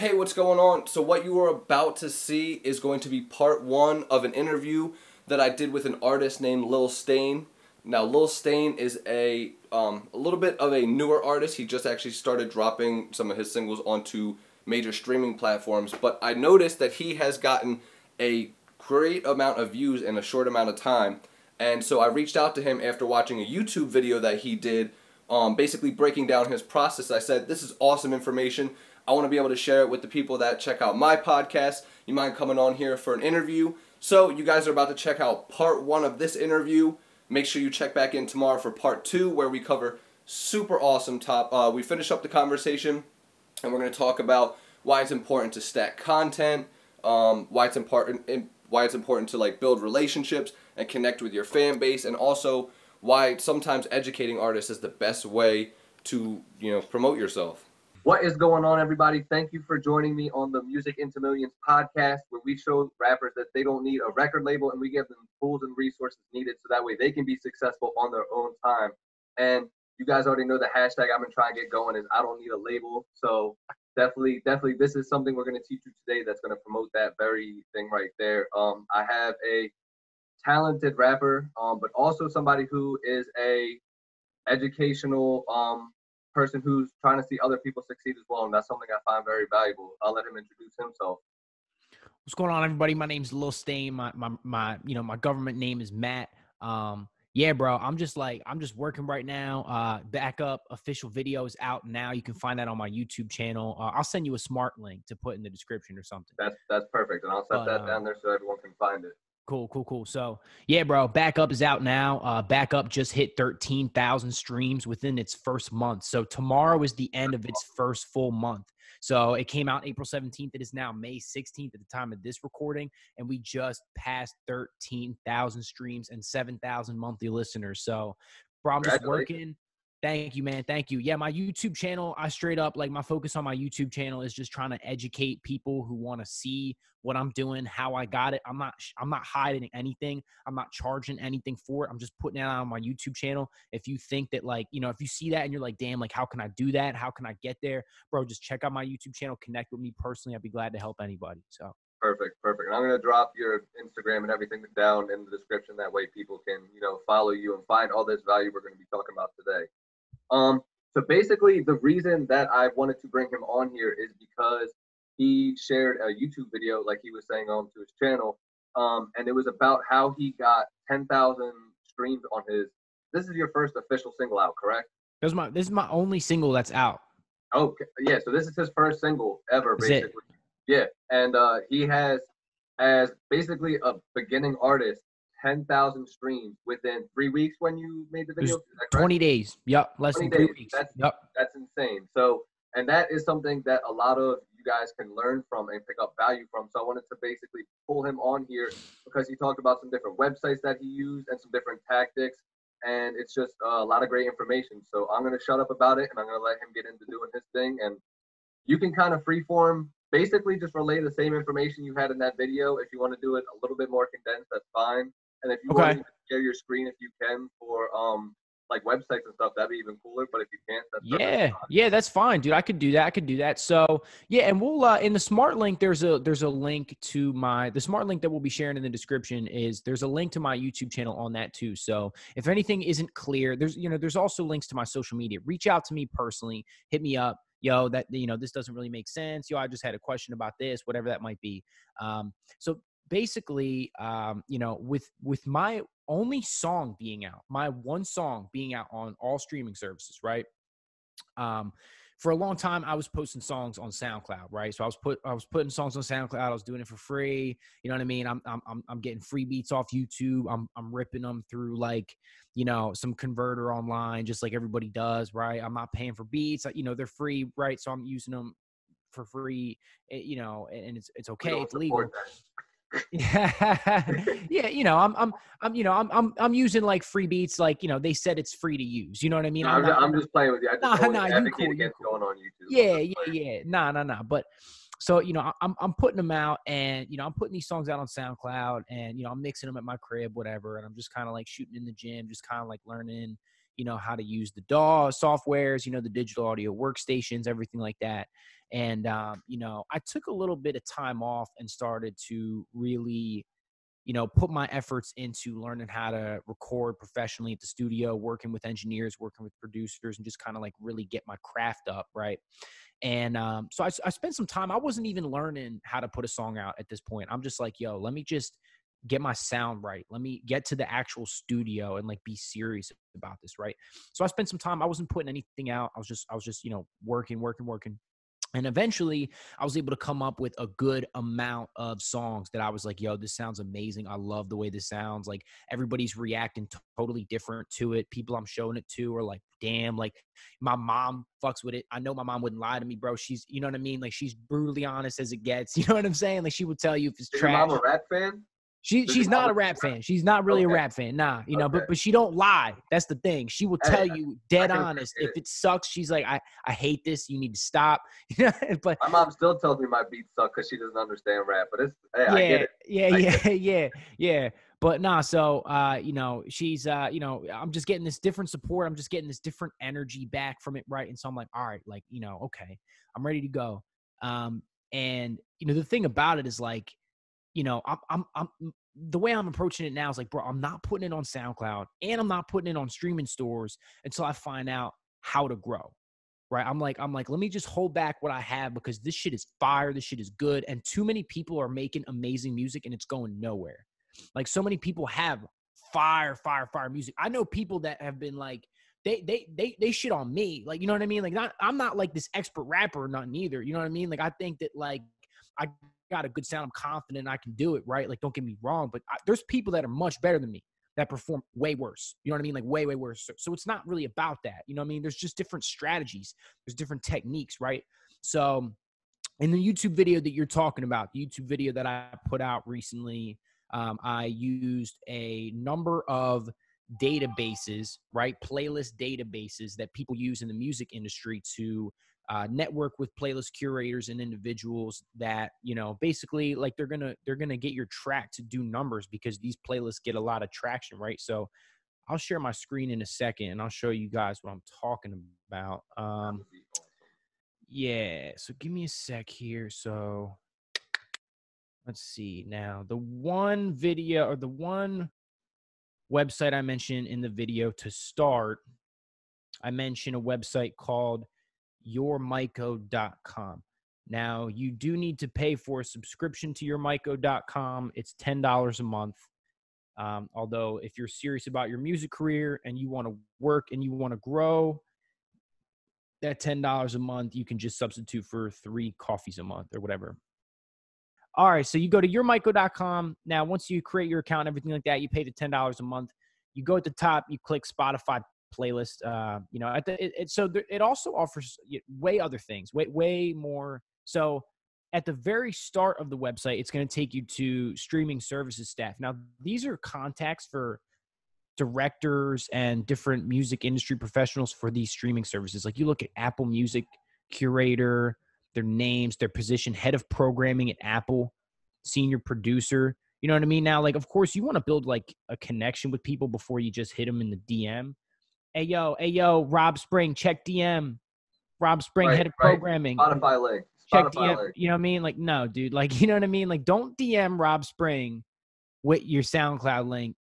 Hey, what's going on? So, what you are about to see is going to be part one of an interview that I did with an artist named Lil Stain. Now, Lil Stain is a um, a little bit of a newer artist. He just actually started dropping some of his singles onto major streaming platforms, but I noticed that he has gotten a great amount of views in a short amount of time. And so I reached out to him after watching a YouTube video that he did, um, basically breaking down his process. I said, This is awesome information. I want to be able to share it with the people that check out my podcast. You mind coming on here for an interview? So, you guys are about to check out part one of this interview. Make sure you check back in tomorrow for part two, where we cover super awesome top. Uh, we finish up the conversation, and we're going to talk about why it's important to stack content, um, why it's important, why it's important to like build relationships and connect with your fan base, and also why sometimes educating artists is the best way to you know promote yourself. What is going on, everybody? Thank you for joining me on the Music into Millions podcast, where we show rappers that they don't need a record label and we give them tools and resources needed so that way they can be successful on their own time. And you guys already know the hashtag I've been trying to get going is I don't need a label. So definitely, definitely, this is something we're going to teach you today that's going to promote that very thing right there. Um, I have a talented rapper, um, but also somebody who is a educational um, person who's trying to see other people succeed as well, and that's something I find very valuable. I'll let him introduce himself. What's going on, everybody? My name's Lil Stain. My my my you know my government name is Matt. Um, yeah, bro. I'm just like I'm just working right now. Uh, backup official videos out now. You can find that on my YouTube channel. Uh, I'll send you a smart link to put in the description or something. That's that's perfect, and I'll set but, that uh, down there so everyone can find it. Cool, cool, cool. So, yeah, bro, Backup is out now. Uh, Backup just hit 13,000 streams within its first month. So, tomorrow is the end of its first full month. So, it came out April 17th. It is now May 16th at the time of this recording. And we just passed 13,000 streams and 7,000 monthly listeners. So, bro, I'm just working Thank you, man. Thank you. Yeah, my YouTube channel, I straight up like my focus on my YouTube channel is just trying to educate people who want to see what I'm doing, how I got it. I'm not I'm not hiding anything. I'm not charging anything for it. I'm just putting it out on my YouTube channel. If you think that like, you know, if you see that and you're like, "Damn, like how can I do that? How can I get there?" Bro, just check out my YouTube channel, connect with me personally. I'd be glad to help anybody. So Perfect, perfect. And I'm gonna drop your Instagram and everything down in the description. That way, people can you know follow you and find all this value we're gonna be talking about today. Um, so basically, the reason that I wanted to bring him on here is because he shared a YouTube video, like he was saying, on to his channel, um, and it was about how he got 10,000 streams on his. This is your first official single out, correct? This is my this is my only single that's out. Okay, yeah. So this is his first single ever, basically. It. Yeah, and uh, he has, as basically a beginning artist, 10,000 streams within three weeks when you made the video? 20 days. Yep. Less than three weeks. That's, yep. that's insane. So, and that is something that a lot of you guys can learn from and pick up value from. So I wanted to basically pull him on here because he talked about some different websites that he used and some different tactics. And it's just a lot of great information. So I'm going to shut up about it and I'm going to let him get into doing his thing. And you can kind of freeform, basically just relay the same information you had in that video. If you want to do it a little bit more condensed, that's fine. And if you okay. want to share your screen, if you can, for um like websites and stuff, that'd be even cooler. But if you can't, yeah, yeah, that's fine, dude. I could do that. I could do that. So yeah, and we'll uh, in the smart link. There's a there's a link to my the smart link that we'll be sharing in the description. Is there's a link to my YouTube channel on that too. So if anything isn't clear, there's you know there's also links to my social media. Reach out to me personally. Hit me up yo that you know this doesn't really make sense yo i just had a question about this whatever that might be um, so basically um, you know with with my only song being out my one song being out on all streaming services right? Um for a long time i was posting songs on soundcloud right? So i was put i was putting songs on soundcloud i was doing it for free you know what i mean? I'm i'm, I'm getting free beats off youtube i'm i'm ripping them through like you know some converter online just like everybody does right? I'm not paying for beats you know they're free right? So i'm using them for free eh, you know and it's it's okay it's legal yeah, yeah. You know, I'm, I'm, I'm, you know, I'm, I'm, I'm using like free beats. Like, you know, they said it's free to use. You know what I mean? No, I'm, not, I'm, just playing with you. I just nah, nah, you cool, you cool. going on YouTube. Yeah, yeah, yeah. Nah, nah, nah. But so you know, I'm, I'm putting them out, and you know, I'm putting these songs out on SoundCloud, and you know, I'm mixing them at my crib, whatever, and I'm just kind of like shooting in the gym, just kind of like learning you know, how to use the DAW softwares, you know, the digital audio workstations, everything like that. And, um, you know, I took a little bit of time off and started to really, you know, put my efforts into learning how to record professionally at the studio, working with engineers, working with producers, and just kind of like really get my craft up, right? And um, so I, I spent some time. I wasn't even learning how to put a song out at this point. I'm just like, yo, let me just get my sound right. Let me get to the actual studio and like be serious about this, right? So I spent some time. I wasn't putting anything out. I was just, I was just, you know, working, working, working. And eventually, I was able to come up with a good amount of songs that I was like, yo, this sounds amazing. I love the way this sounds. Like, everybody's reacting t- totally different to it. People I'm showing it to are like, damn, like, my mom fucks with it. I know my mom wouldn't lie to me, bro. She's, you know what I mean? Like, she's brutally honest as it gets. You know what I'm saying? Like, she would tell you if it's Is trash. your mom a rap fan? She she's not a rap fan. She's not really Okay. a rap fan. Nah, you know, Okay. but but she don't lie. That's the thing. She will tell you dead honest. appreciate If it sucks, she's like, I I hate this. You need to stop. You know, but My mom still tells me my beats suck because she doesn't understand rap. But it's hey, I yeah, get it. yeah, yeah, yeah, yeah. But nah, so uh, you know, she's uh, you know, I'm just getting this different support. I'm just getting this different energy back from it, right? And so I'm like, all right, like, you know, okay, I'm ready to go. Um, and you know, the thing about it is like, you know, I'm I'm I'm the way I'm approaching it now is like, bro, I'm not putting it on SoundCloud and I'm not putting it on streaming stores until I find out how to grow. Right. I'm like, I'm like, let me just hold back what I have because this shit is fire. This shit is good. And too many people are making amazing music and it's going nowhere. Like so many people have fire, fire, fire music. I know people that have been like, they they they they shit on me. Like, you know what I mean? Like not I'm not like this expert rapper or nothing either. You know what I mean? Like I think that like I got a good sound. I'm confident I can do it, right? Like, don't get me wrong, but I, there's people that are much better than me that perform way worse. You know what I mean? Like, way, way worse. So, so it's not really about that. You know what I mean? There's just different strategies, there's different techniques, right? So, in the YouTube video that you're talking about, the YouTube video that I put out recently, um, I used a number of databases, right? Playlist databases that people use in the music industry to uh, network with playlist curators and individuals that you know basically like they're gonna they're gonna get your track to do numbers because these playlists get a lot of traction right so i'll share my screen in a second and i'll show you guys what i'm talking about um would be awesome. yeah so give me a sec here so let's see now the one video or the one website i mentioned in the video to start i mentioned a website called yourmyco.com. Now, you do need to pay for a subscription to yourmyco.com. It's $10 a month. Um, although, if you're serious about your music career and you want to work and you want to grow, that $10 a month, you can just substitute for three coffees a month or whatever. All right, so you go to yourmyco.com. Now, once you create your account everything like that, you pay the $10 a month. You go at the top, you click Spotify playlist. Uh, you know, at the, it, it, so it also offers way other things, way way more. So at the very start of the website, it's going to take you to streaming services staff. Now, these are contacts for directors and different music industry professionals for these streaming services. Like you look at Apple Music curator, their names, their position, head of programming at Apple, senior producer. You know what I mean? Now, like, of course, you want to build like a connection with people before you just hit them in the DM. Hey yo, hey yo, Rob Spring, check DM. Rob Spring, Right, head of right. programming. Spotify link. Check Spotify DM. link. You know what I mean? Like, no, dude. Like, you know what I mean? Like, don't DM Rob Spring with your SoundCloud link.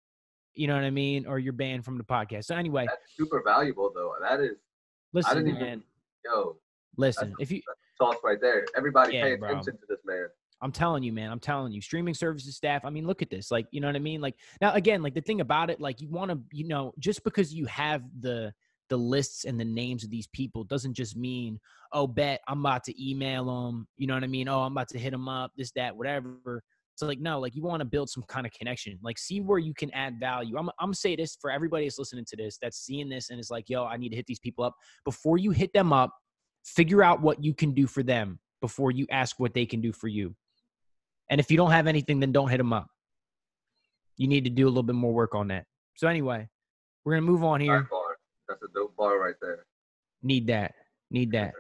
You know what I mean? Or your banned from the podcast. So anyway, That's super valuable though. That is listen, didn't even- man. yo Listen, if you sauce right there. Everybody Yeah, pay bro. attention to this man. I'm telling you, man. I'm telling you, streaming services staff. I mean, look at this. Like, you know what I mean? Like, now again, like the thing about it, like you want to, you know, just because you have the the lists and the names of these people doesn't just mean, oh, bet I'm about to email them. You know what I mean? Oh, I'm about to hit them up. This, that, whatever. So like, no, like you want to build some kind of connection. Like, see where you can add value. I'm, I'm say this for everybody that's listening to this, that's seeing this, and is like, yo, I need to hit these people up. Before you hit them up, figure out what you can do for them before you ask what they can do for you. And if you don't have anything, then don't hit them up. You need to do a little bit more work on that. So anyway, we're gonna move on here. Bar. That's a dope bar right there. Need that. Need that.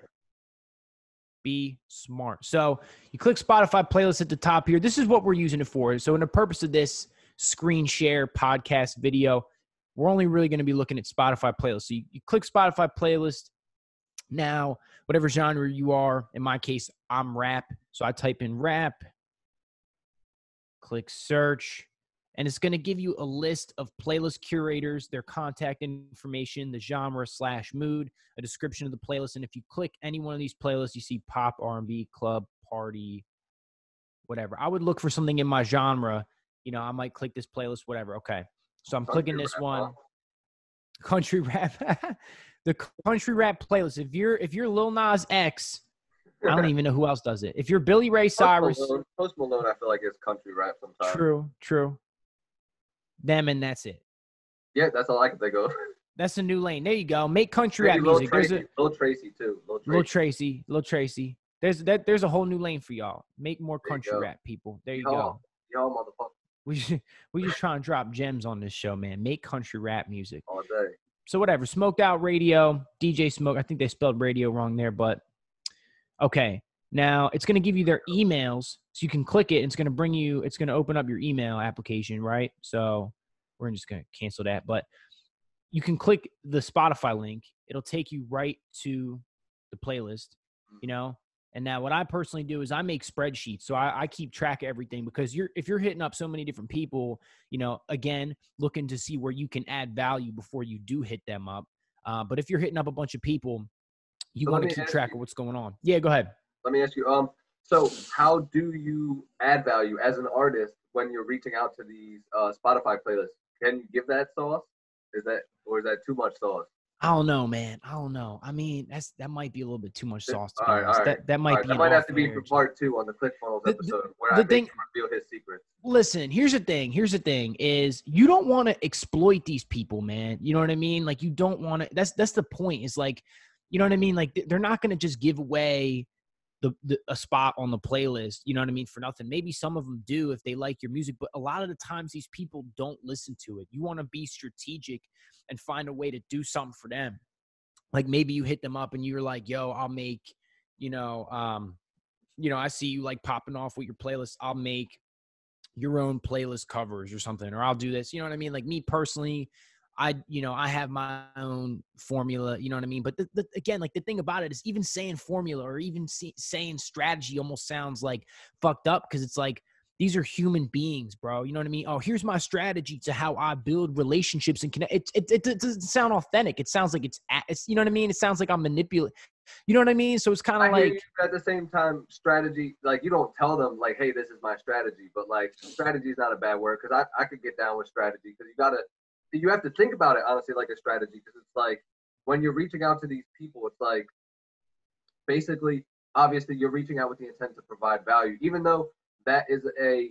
Be smart. So you click Spotify playlist at the top here. This is what we're using it for. So in the purpose of this screen share podcast video, we're only really going to be looking at Spotify playlist. So you, you click Spotify playlist. Now, whatever genre you are, in my case, I'm rap. So I type in rap, click search, and it's going to give you a list of playlist curators, their contact information, the genre slash mood, a description of the playlist. And if you click any one of these playlists, you see pop, R&B, club, party, whatever. I would look for something in my genre. You know, I might click this playlist, whatever. Okay. So I'm clicking this one. Country rap. the country rap playlist. If you're if you're Lil Nas X, I don't even know who else does it. If you're Billy Ray Cyrus, Post Malone, Post Malone I feel like it's country rap sometimes. true, true. Them and that's it. Yeah, that's all I can think of. That's a new lane. There you go. Make country Maybe rap Lil music. There's Tracy, a Lil Tracy too. Lil Tracy. Lil Tracy, Lil Tracy. There's that. There's a whole new lane for y'all. Make more There country rap people. There you Y'all. go. Y'all motherfuckers We we just trying to drop gems on this show, man. Make country rap music. all day. So whatever. Smoked out radio. DJ Smoke. I think they spelled radio wrong there, but okay. Now it's going to give you their emails, so you can click it. And it's going to bring you. It's going to open up your email application, right? So we're just going to cancel that, but you can click the Spotify link. It'll take you right to the playlist, you know. And now what I personally do is I make spreadsheets, so I, I keep track of everything because you're if you're hitting up so many different people, you know, again looking to see where you can add value before you do hit them up. Uh, but if you're hitting up a bunch of people, you So want to keep track you- of what's going on. Yeah, go ahead. Let me ask you. Um. So how do you add value as an artist when you're reaching out to these uh, Spotify playlists? Can you give that sauce? Is that or is that too much sauce? I don't know, man. I don't know. I mean, that's that might be a little bit too much sauce. To be all right, all right, That that might right, be. that might have to be for part two on the ClickFunnels The- the- episode where the I thing- reveal his secrets. listen here's the thing here's the thing is you don't want to exploit these people man you know what i mean like you don't want to that's that's the point is like you know what i mean? Like they're not going to just give away the, the a spot on the playlist you know what i mean for nothing. Maybe some of them do if they like your music but a lot of the times these people don't listen to it. You want to be strategic and find a way to do something for them. Like maybe you hit them up and you're like yo i'll make you know um you know i see you like popping off with your playlist. I'll make your own playlist covers or something or i'll do this. You know what i mean? Like me personally i you know i have my own formula you know what i mean? But the, the, again like the thing about it is even saying formula or even see, saying strategy almost sounds like fucked up because it's like these are human beings bro you know what i mean? Oh here's my strategy to how i build relationships and connect it, it, it, it doesn't sound authentic it sounds like it's, it's you know what i mean? It sounds like i'm manipulating you know what i mean? So it's kind of like at the same time, strategy like you don't tell them like, hey, this is my strategy, but like strategy is not a bad word because I, I could get down with strategy because you gotta you have to think about it honestly like a strategy because it's like when you're reaching out to these people, it's like basically obviously you're reaching out with the intent to provide value, even though that is a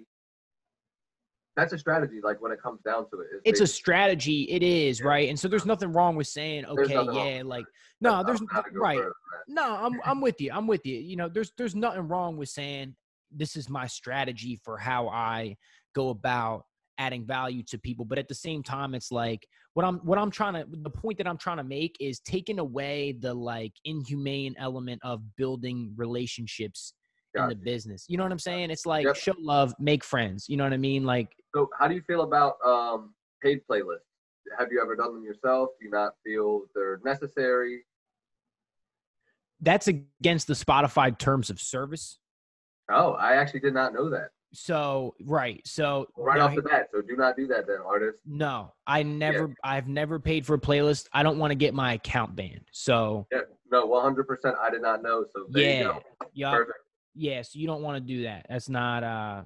that's a strategy like when it comes down to it. it's a strategy it is Yeah. right and so there's nothing wrong with saying okay yeah like no there's not gonna go right further than that. no i'm i'm with you i'm with you you know there's there's nothing wrong with saying this is my strategy for how i go about adding value to people but at the same time it's like what i'm what i'm trying to the point that i'm trying to make is taking away the like inhumane element of building relationships in the Gotcha. business you know what i'm saying it's like Yep. show love make friends you know what i mean like So, how do you feel about um, paid playlists? Have you ever done them yourself? Do you not feel they're necessary? that's against the spotify terms of service Oh, I actually did not know that. So right, so Right off the bat. So, do not do that then, artist. No, I never. I've never paid for a playlist. I don't want to get my account banned. So Yeah, no, 100%. I did not know. So, there yeah, you go. yeah, Perfect. yeah. So you don't want to do that. That's not. uh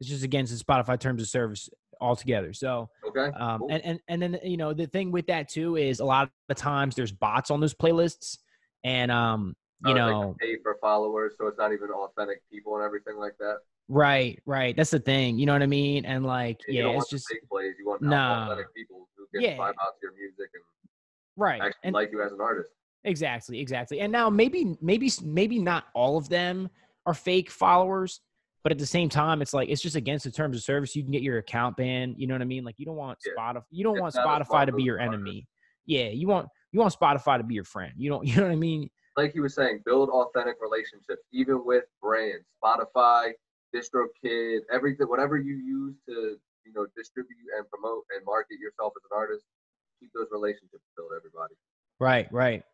It's just against the Spotify terms of service altogether. So Okay. um, cool. and and and then you know the thing with that too is a lot of the times there's bots on those playlists, and um you Uh, know pay for followers, so it's not even authentic people and everything like that. right right that's the thing. You know what I mean? And like And you yeah, don't it's want just fake plays. You want Nah. authentic people who can Yeah. vibe out to your music and right actually and like you as an artist. Exactly, exactly. And now maybe maybe maybe not all of them are fake followers, but at the same time it's like it's just against the terms of service. You can get your account banned, you know what I mean? Like you don't want Yeah. Spotify you don't It's want Spotify to be your enemy. Yeah, you want you want Spotify to be your friend. You don't you know what I mean? Like he was saying, build authentic relationships, even with brands, Spotify, DistroKid, everything, whatever you use to you know distribute and promote and market yourself as an artist. Keep those relationships built, everybody. Right, right.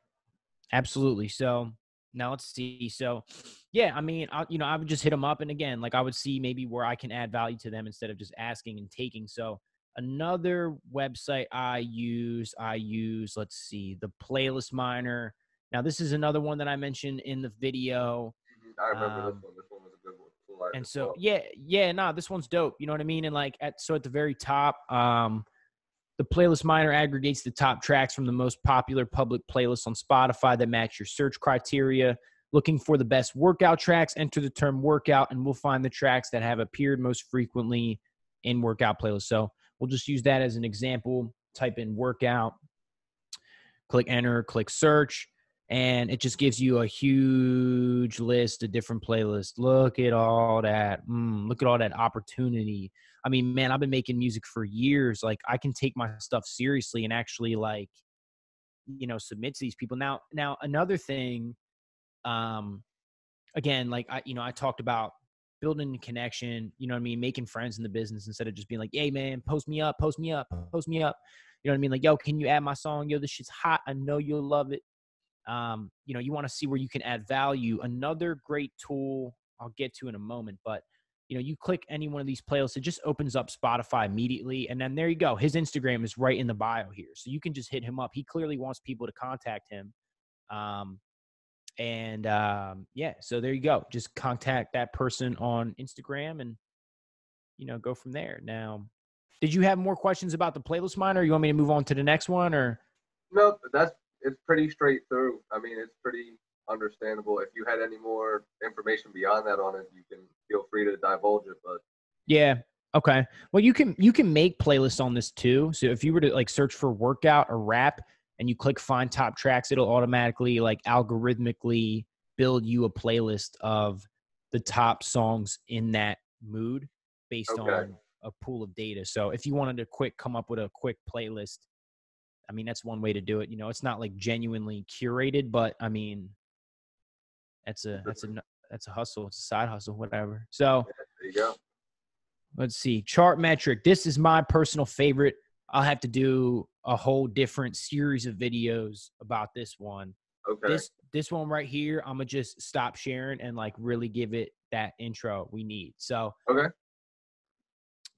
Absolutely. So now let's see. So, yeah, I mean, I, you know, I would just hit them up, and again, like I would see maybe where I can add value to them instead of just asking and taking. So, another website I use, I use, let's see, the Playlist Miner. Now, this is another one that I mentioned in the video. I remember Um, this one. This one was a good one. Cool and so well. yeah yeah nah this one's dope you know what i mean and like at so at the very top um the playlist miner aggregates the top tracks from the most popular public playlists on spotify that match your search criteria looking for the best workout tracks enter the term workout and we'll find the tracks that have appeared most frequently in workout playlists so we'll just use that as an example type in workout click enter click search and it just gives you a huge list of different playlists. Look at all that. Mm, look at all that opportunity. I mean, man, I've been making music for years. Like, I can take my stuff seriously and actually, like, you know, submit to these people. Now, now another thing, um, again, like I, you know, I talked about building a connection. You know what I mean? Making friends in the business instead of just being like, "Hey, man, post me up, post me up, post me up." You know what I mean? Like, yo, can you add my song? Yo, this shit's hot. I know you'll love it um, you know you want to see where you can add value another great tool i'll get to in a moment but you know you click any one of these playlists it just opens up spotify immediately and then there you go his instagram is right in the bio here so you can just hit him up he clearly wants people to contact him um, and um, yeah so there you go just contact that person on instagram and you know go from there. Now did you have more questions about the playlist miner you want me to move on to the next one or? No, that's it's pretty straight through. I mean, it's pretty understandable. If you had any more information beyond that on it, you can feel free to divulge it. But Yeah. Okay. Well, you can you can make playlists on this too. So if you were to like search for workout or rap and you click find top tracks, it'll automatically like algorithmically build you a playlist of the top songs in that mood based Okay. on a pool of data. So if you wanted to quick come up with a quick playlist, I mean that's one way to do it. You know, it's not like genuinely curated, but I mean that's a that's a that's a hustle. It's a side hustle, whatever. So there you go. let's see Chartmetric this is my personal favorite i'll have to do a whole different series of videos about this one Okay. this this one right here i'm gonna just stop sharing and like really give it that intro we need so Okay.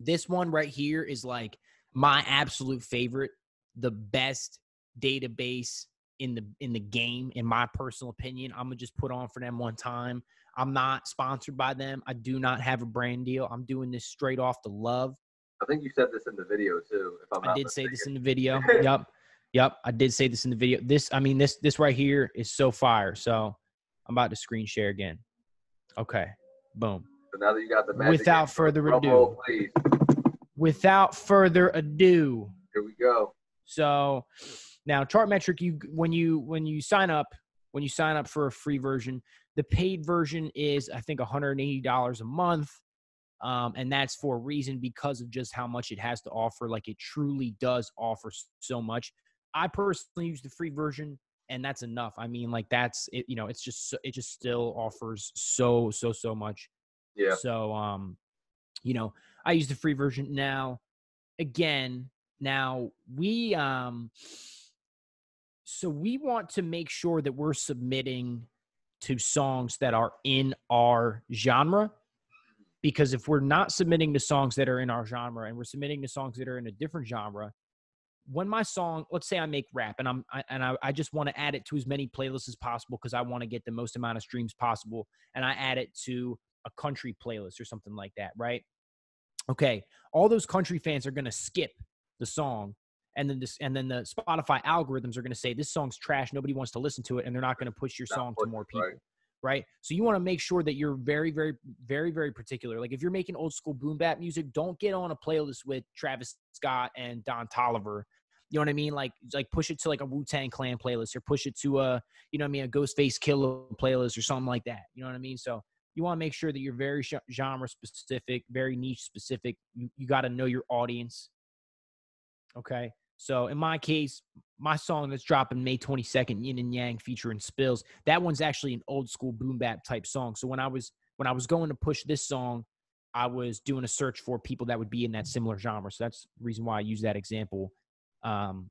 this one right here is like my absolute favorite the best database in the in the game in my personal opinion i'm gonna just put on for them one time i'm not sponsored by them i do not have a brand deal i'm doing this straight off the love I think you said this in the video too. If I'm I did say this in the video. yep. Yep. I did say this in the video. This, I mean, this, this right here is so fire. So I'm about to screen share again. Okay. Boom. So now that you got the magic Without intro, further ado. roll. Without further ado. Here we go. So now Chartmetric, you, when you, when you sign up, when you sign up for a free version, the paid version is, I think, $180 a month. Um, and that's for a reason because of just how much it has to offer. Like it truly does offer so much. I personally use the free version, and that's enough. I mean, like that's it. You know, it's just so- it just still offers so so so much. Yeah. So um, you know, I use the free version now. Again, now we um, so we want to make sure that we're submitting to songs that are in our genre because if we're not submitting to songs that are in our genre and we're submitting to songs that are in a different genre when my song let's say i make rap and i'm I, and i, I just want to add it to as many playlists as possible because i want to get the most amount of streams possible and i add it to a country playlist or something like that right? Okay all those country fans are going to skip the song and then this and then the spotify algorithms are going to say this song's trash nobody wants to listen to it and they're not going to push your song to more people right. right? So you want to make sure that you're very, very, very, very particular. Like if you're making old school boom bap music, don't get on a playlist with Travis Scott and Don Toliver. You know what I mean? Like, like push it to like a Wu Tang Clan playlist, or push it to a, you know what I mean, a Ghostface Killah playlist, or something like that. You know what I mean? So you want to make sure that you're very genre specific, very niche specific. You, you got to know your audience. Okay. So in my case, my song that's dropping May 22nd, Yin and Yang featuring Spills, that one's actually an old school boom bap type song. So when I was when I was going to push this song, I was doing a search for people that would be in that similar genre. So that's the reason why I use that example. Um,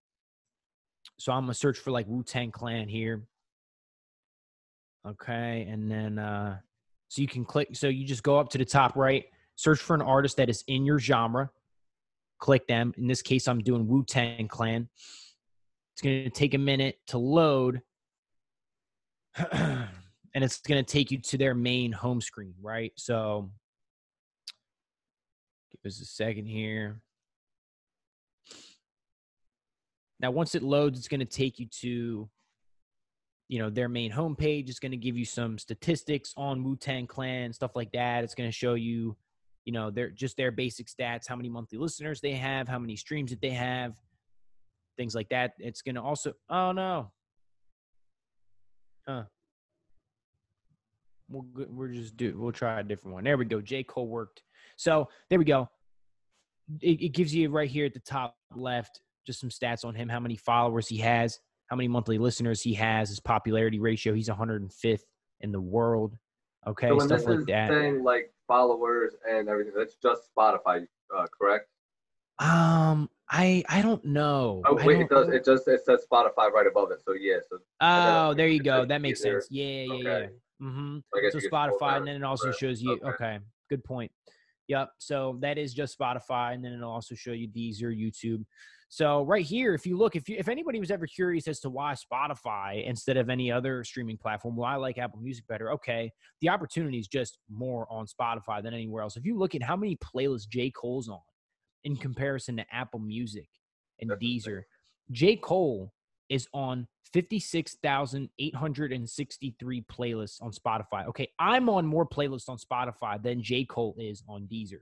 so I'm gonna search for like Wu Tang Clan here. Okay, and then uh, so you can click. So you just go up to the top right, search for an artist that is in your genre. Click them. In this case, I'm doing Wu Tang Clan. It's gonna take a minute to load. and it's going to take you to their main home screen, right? So give us a second here. Now, once it loads, it's going to take you to, you know, their main homepage. It's going to give you some statistics on Wu Tang Clan, stuff like that. It's going to show you, you know, their just their basic stats, how many monthly listeners they have, how many streams that they have, things like that. It's going to also, oh no, huh? We'll we're just do we'll try a different one. There we go. J Cole worked. So there we go. It, it gives you right here at the top left just some stats on him, how many followers he has, how many monthly listeners he has, his popularity ratio. He's 105th in the world. Okay, So when stuff this like is that. saying like followers and everything, that's just Spotify, uh, correct? Um, I I don't know. Oh wait, it does. It just it says Spotify right above it. So yeah. So Oh, there you go. That makes either- sense. Yeah, yeah, okay. yeah. Mm-hmm. So scroll Spotify, and then it also shows you. Okay. Okay. good point. Yep. So that is just Spotify, and then it'll also show you Deezer, YouTube. So right here, if you look, if you if anybody was ever curious as to why Spotify instead of any other streaming platform, why I like Apple Music better, okay, the opportunity is just more on Spotify than anywhere else. If you look at how many playlists J Cole's on in comparison to Apple Music and Deezer, J Cole is on 56,863 playlists on Spotify. Okay, I'm on more playlists on Spotify than J. Cole is on Deezer.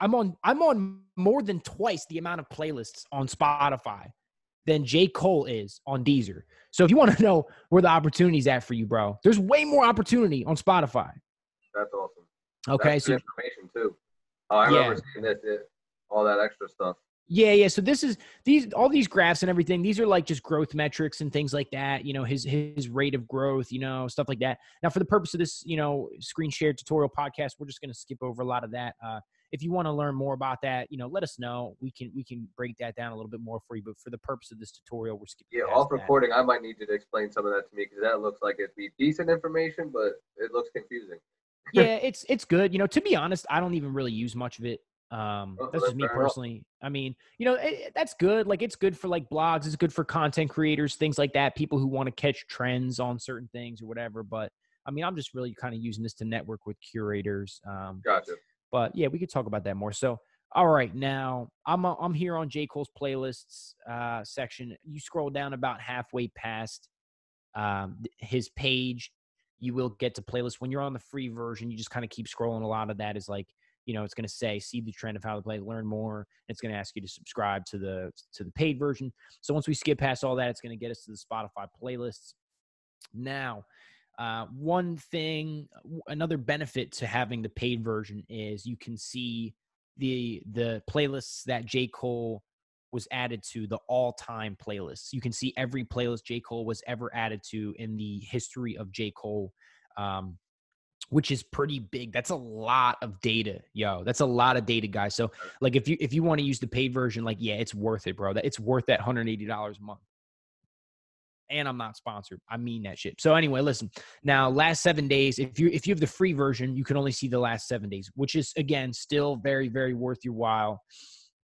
I'm on I'm on more than twice the amount of playlists on Spotify than J. Cole is on Deezer. So if you want to know where the opportunity's at for you, bro, there's way more opportunity on Spotify. that's awesome. Okay, That's so information too. Oh, I Yeah. remember seeing this. It, all that extra stuff. Yeah, yeah. So this is these all these graphs and everything. These are like just growth metrics and things like that. You know, his his rate of growth. You know, stuff like that. Now, for the purpose of this, you know, screen share tutorial podcast, we're just going to skip over a lot of that. Uh, if you want to learn more about that, you know, let us know. We can we can break that down a little bit more for you. But for the purpose of this tutorial, we're skipping. Yeah, off that. recording, I might need you to explain some of that to me because that looks like it'd be decent information, but it looks confusing. yeah, it's it's good. You know, to be honest, I don't even really use much of it. Um, Oh, that's just me personally. I mean, you know, it, it- that's good. Like, it's good for like blogs. It's good for content creators, things like that. People who want to catch trends on certain things or whatever. But I mean, I'm just really kind of using this to network with curators. Um, Gotcha. but yeah, we could talk about that more. So, all right, now I'm uh, I'm here on J Cole's playlists uh, section. You scroll down about halfway past um, his page, you will get to playlist. When you're on the free version, you just kind of keep scrolling. A lot of that is like you know it's going to say see the trend of how to play, learn more. It's going to ask you to subscribe to the to the paid version. So once we skip past all that, it's going to get us to the Spotify playlists. Now, uh, one thing, another benefit to having the paid version is you can see the the playlists that J Cole was added to the all-time playlists. You can see every playlist J Cole was ever added to in the history of J Cole, um, which is pretty big. That's a lot of data, yo. That's a lot of data, guys. So, like, if you if you want to use the paid version, like, yeah, it's worth it, bro. That it's worth that hundred eighty dollars a month and I'm not sponsored. I mean that shit. So anyway, listen. Now, last seven days, if you if you have the free version, you can only see the last seven days, which is again still very very worth your while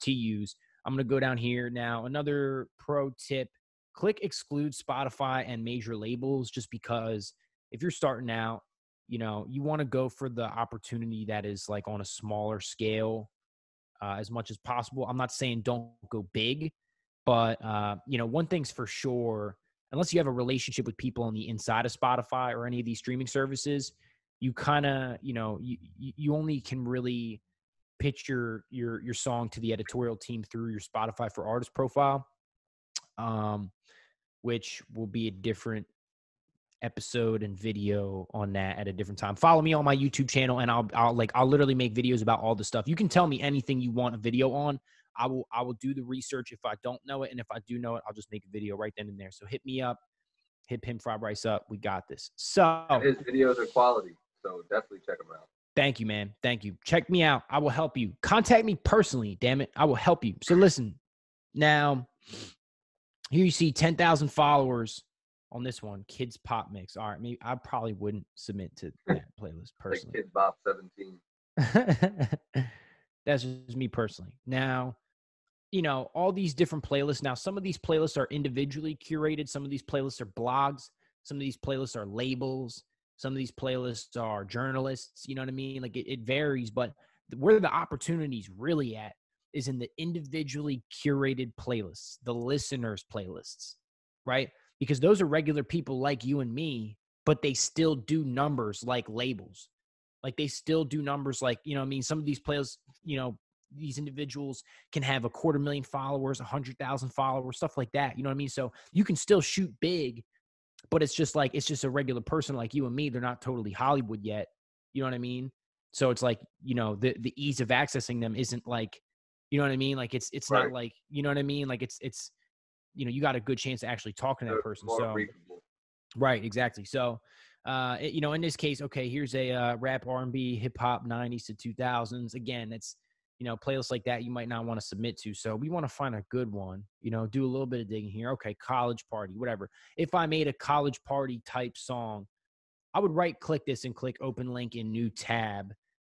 to use. I'm gonna go down here now. Another pro tip: click exclude Spotify and major labels, just because if you're starting out, you know you want to go for the opportunity that is like on a smaller scale uh, as much as possible. I'm not saying don't go big, but uh, you know one thing's for sure unless you have a relationship with people on the inside of Spotify or any of these streaming services, you kind of, you know, you, you only can really pitch your your your song to the editorial team through your Spotify for artist profile, um, which will be a different episode and video on that at a different time. Follow me on my YouTube channel, and I'll I'll like I'll literally make videos about all the stuff. You can tell me anything you want a video on. I will I will do the research if I don't know it, and if I do know it, I'll just make a video right then and there. So hit me up, hit Pim Fried Rice up. We got this. So And his videos are quality, so definitely check them out. Thank you, man. Thank you. Check me out. I will help you. Contact me personally. Damn it. I will help you. So listen, now here you see 10,000 followers on this one. Kids Pop Mix. All right. me, I probably wouldn't submit to that playlist personally. Kidz Bop 17. That's just me personally. Now, you know, all these different playlists. Now, some of these playlists are individually curated. Some of these playlists are blogs. Some of these playlists are labels. Some of these playlists are journalists. You know what I mean? Like it, it varies, but where the opportunities really at is in the individually curated playlists, the listeners' playlists, right? Because those are regular people like you and me, but they still do numbers like labels. Like they still do numbers like, you know, I mean, some of these players, you know, these individuals can have a quarter million followers, a hundred thousand followers, stuff like that. You know what I mean? So you can still shoot big, but it's just like it's just a regular person like you and me. They're not totally Hollywood yet. You know what I mean? So it's like, you know, the the ease of accessing them isn't like, you know what I mean? Like it's it's Right. not like, you know what I mean? Like it's it's you know, you got a good chance of actually talking to that person. So. Right, exactly. So, uh, it- you know, in this case, okay, here's a uh, rap, R and B, hip hop, '90s to 2000s. Again, it's you know playlists like that you might not want to submit to. So we want to find a good one. You know, do a little bit of digging here. Okay, college party, whatever. If I made a college party type song, I would right click this and click open link in new tab.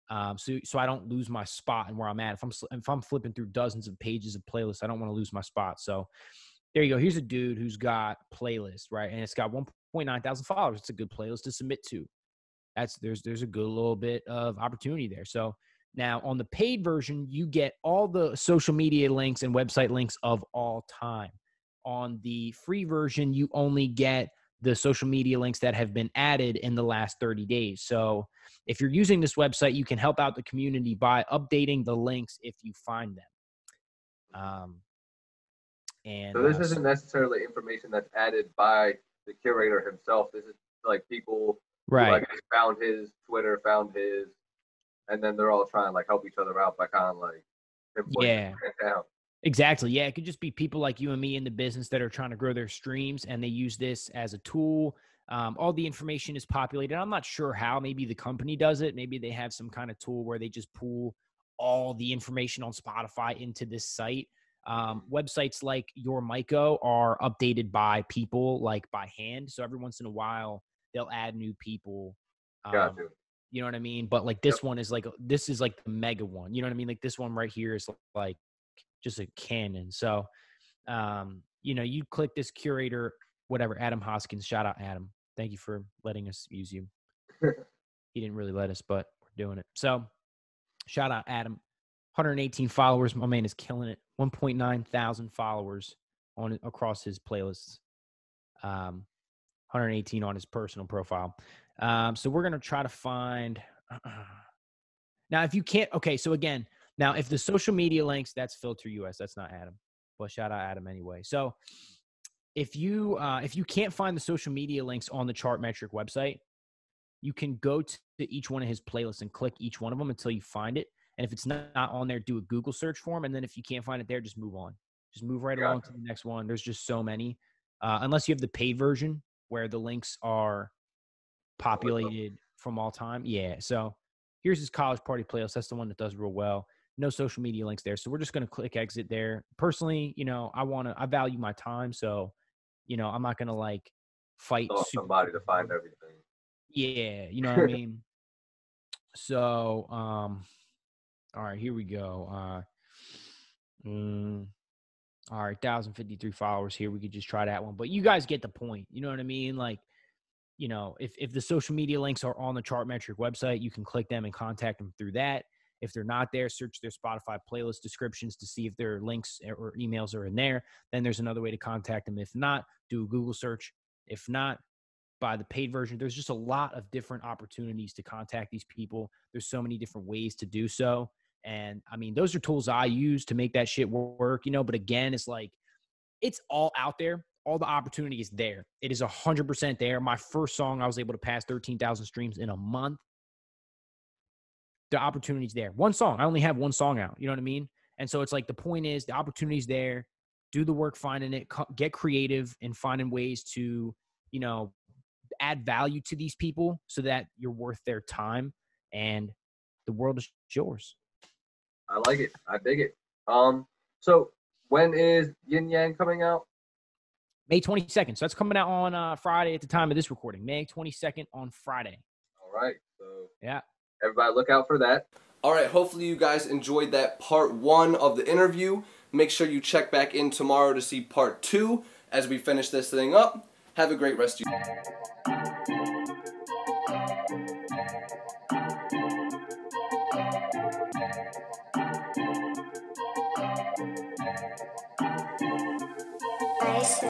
Um, so, so I don't lose my spot and where I'm at. If I'm if I'm flipping through dozens of pages of playlists, I don't want to lose my spot. So, there you go. Here's a dude who's got playlist, right? And it's got 1.9 thousand followers. It's a good playlist to submit to. That's there's there's a good little bit of opportunity there. So now on the paid version, you get all the social media links and website links of all time. On the free version, you only get the social media links that have been added in the last 30 days. So if you're using this website, you can help out the community by updating the links if you find them. Um, and So this uh, isn't necessarily information that's added by the curator himself. This is like people who, right. like found his Twitter, found his, and then they're all trying to like help each other out by kind of like Yeah. down. Exactly. Yeah, it could just be people like you and me in the business that are trying to grow their streams, and they use this as a tool. Um, all the information is populated. I'm not sure how. Maybe the company does it. Maybe they have some kind of tool where they just pull all the information on Spotify into this site. Um, websites like Your Myco are updated by people, like by hand. So every once in a while, they'll add new people. Um, Gotcha. you know what I mean? But like this one is like this is like the mega one. You know what I mean? Like this one right here is like just a cannon. So um, you know, you click this curator, whatever, Adam Hoskins, shout out Adam. Thank you for letting us use you. he didn't really let us, but we're doing it. So shout out Adam. 118 followers. My man is killing it. 1.9 thousand followers on across his playlists. Um, 118 on his personal profile. Um, so we're gonna try to find. now, if you can't, okay. So again, now if the social media links, that's Filtr US. That's not Adam. But shout out Adam anyway. So if you uh, if you can't find the social media links on the Chartmetric website, you can go to each one of his playlists and click each one of them until you find it. And if it's not on there, do a Google search for him. And then if you can't find it there, just move on. Just move right along to the next one. There's just so many. Uh, unless you have the paid version where the links are populated from all time. Yeah. So here's his college party playlist. That's the one that does real well. No social media links there. So we're just going to click exit there. Personally, you know, I want to, I value my time. So, you know, I'm not going to like fight somebody to find everything. yeah, you know what I mean. So, um, all right, here we go. Uh, mm, all right, thousand fifty three followers here. We could just try that one, but you guys get the point. You know what I mean? Like, you know, if if the social media links are on the Chartmetric website, you can click them and contact them through that. If they're not there, search their Spotify playlist descriptions to see if their links or emails are in there. Then there's another way to contact them. If not, do a Google search. If not, buy the paid version. There's just a lot of different opportunities to contact these people. There's so many different ways to do so. And I mean, those are tools I use to make that shit work, you know. But again, it's like it's all out there. All the opportunity is there. It is a 100% there. My first song, I was able to pass 13,000 streams in a month. The opportunity's there. One song. I only have one song out. You know what I mean? And so it's like the point is the opportunity's there. Do the work finding it. Get creative and finding ways to, you know, add value to these people so that you're worth their time. And the world is yours. I like it. I dig it. Um, so when is Yin Yang coming out? May 22nd. So that's coming out on uh, Friday at the time of this recording. May 22nd on Friday. All right. So Yeah. everybody look out for that. All right, hopefully you guys enjoyed that part one of the interview. Make sure you check back in tomorrow to see part two as we finish this thing up. Have a great rest of your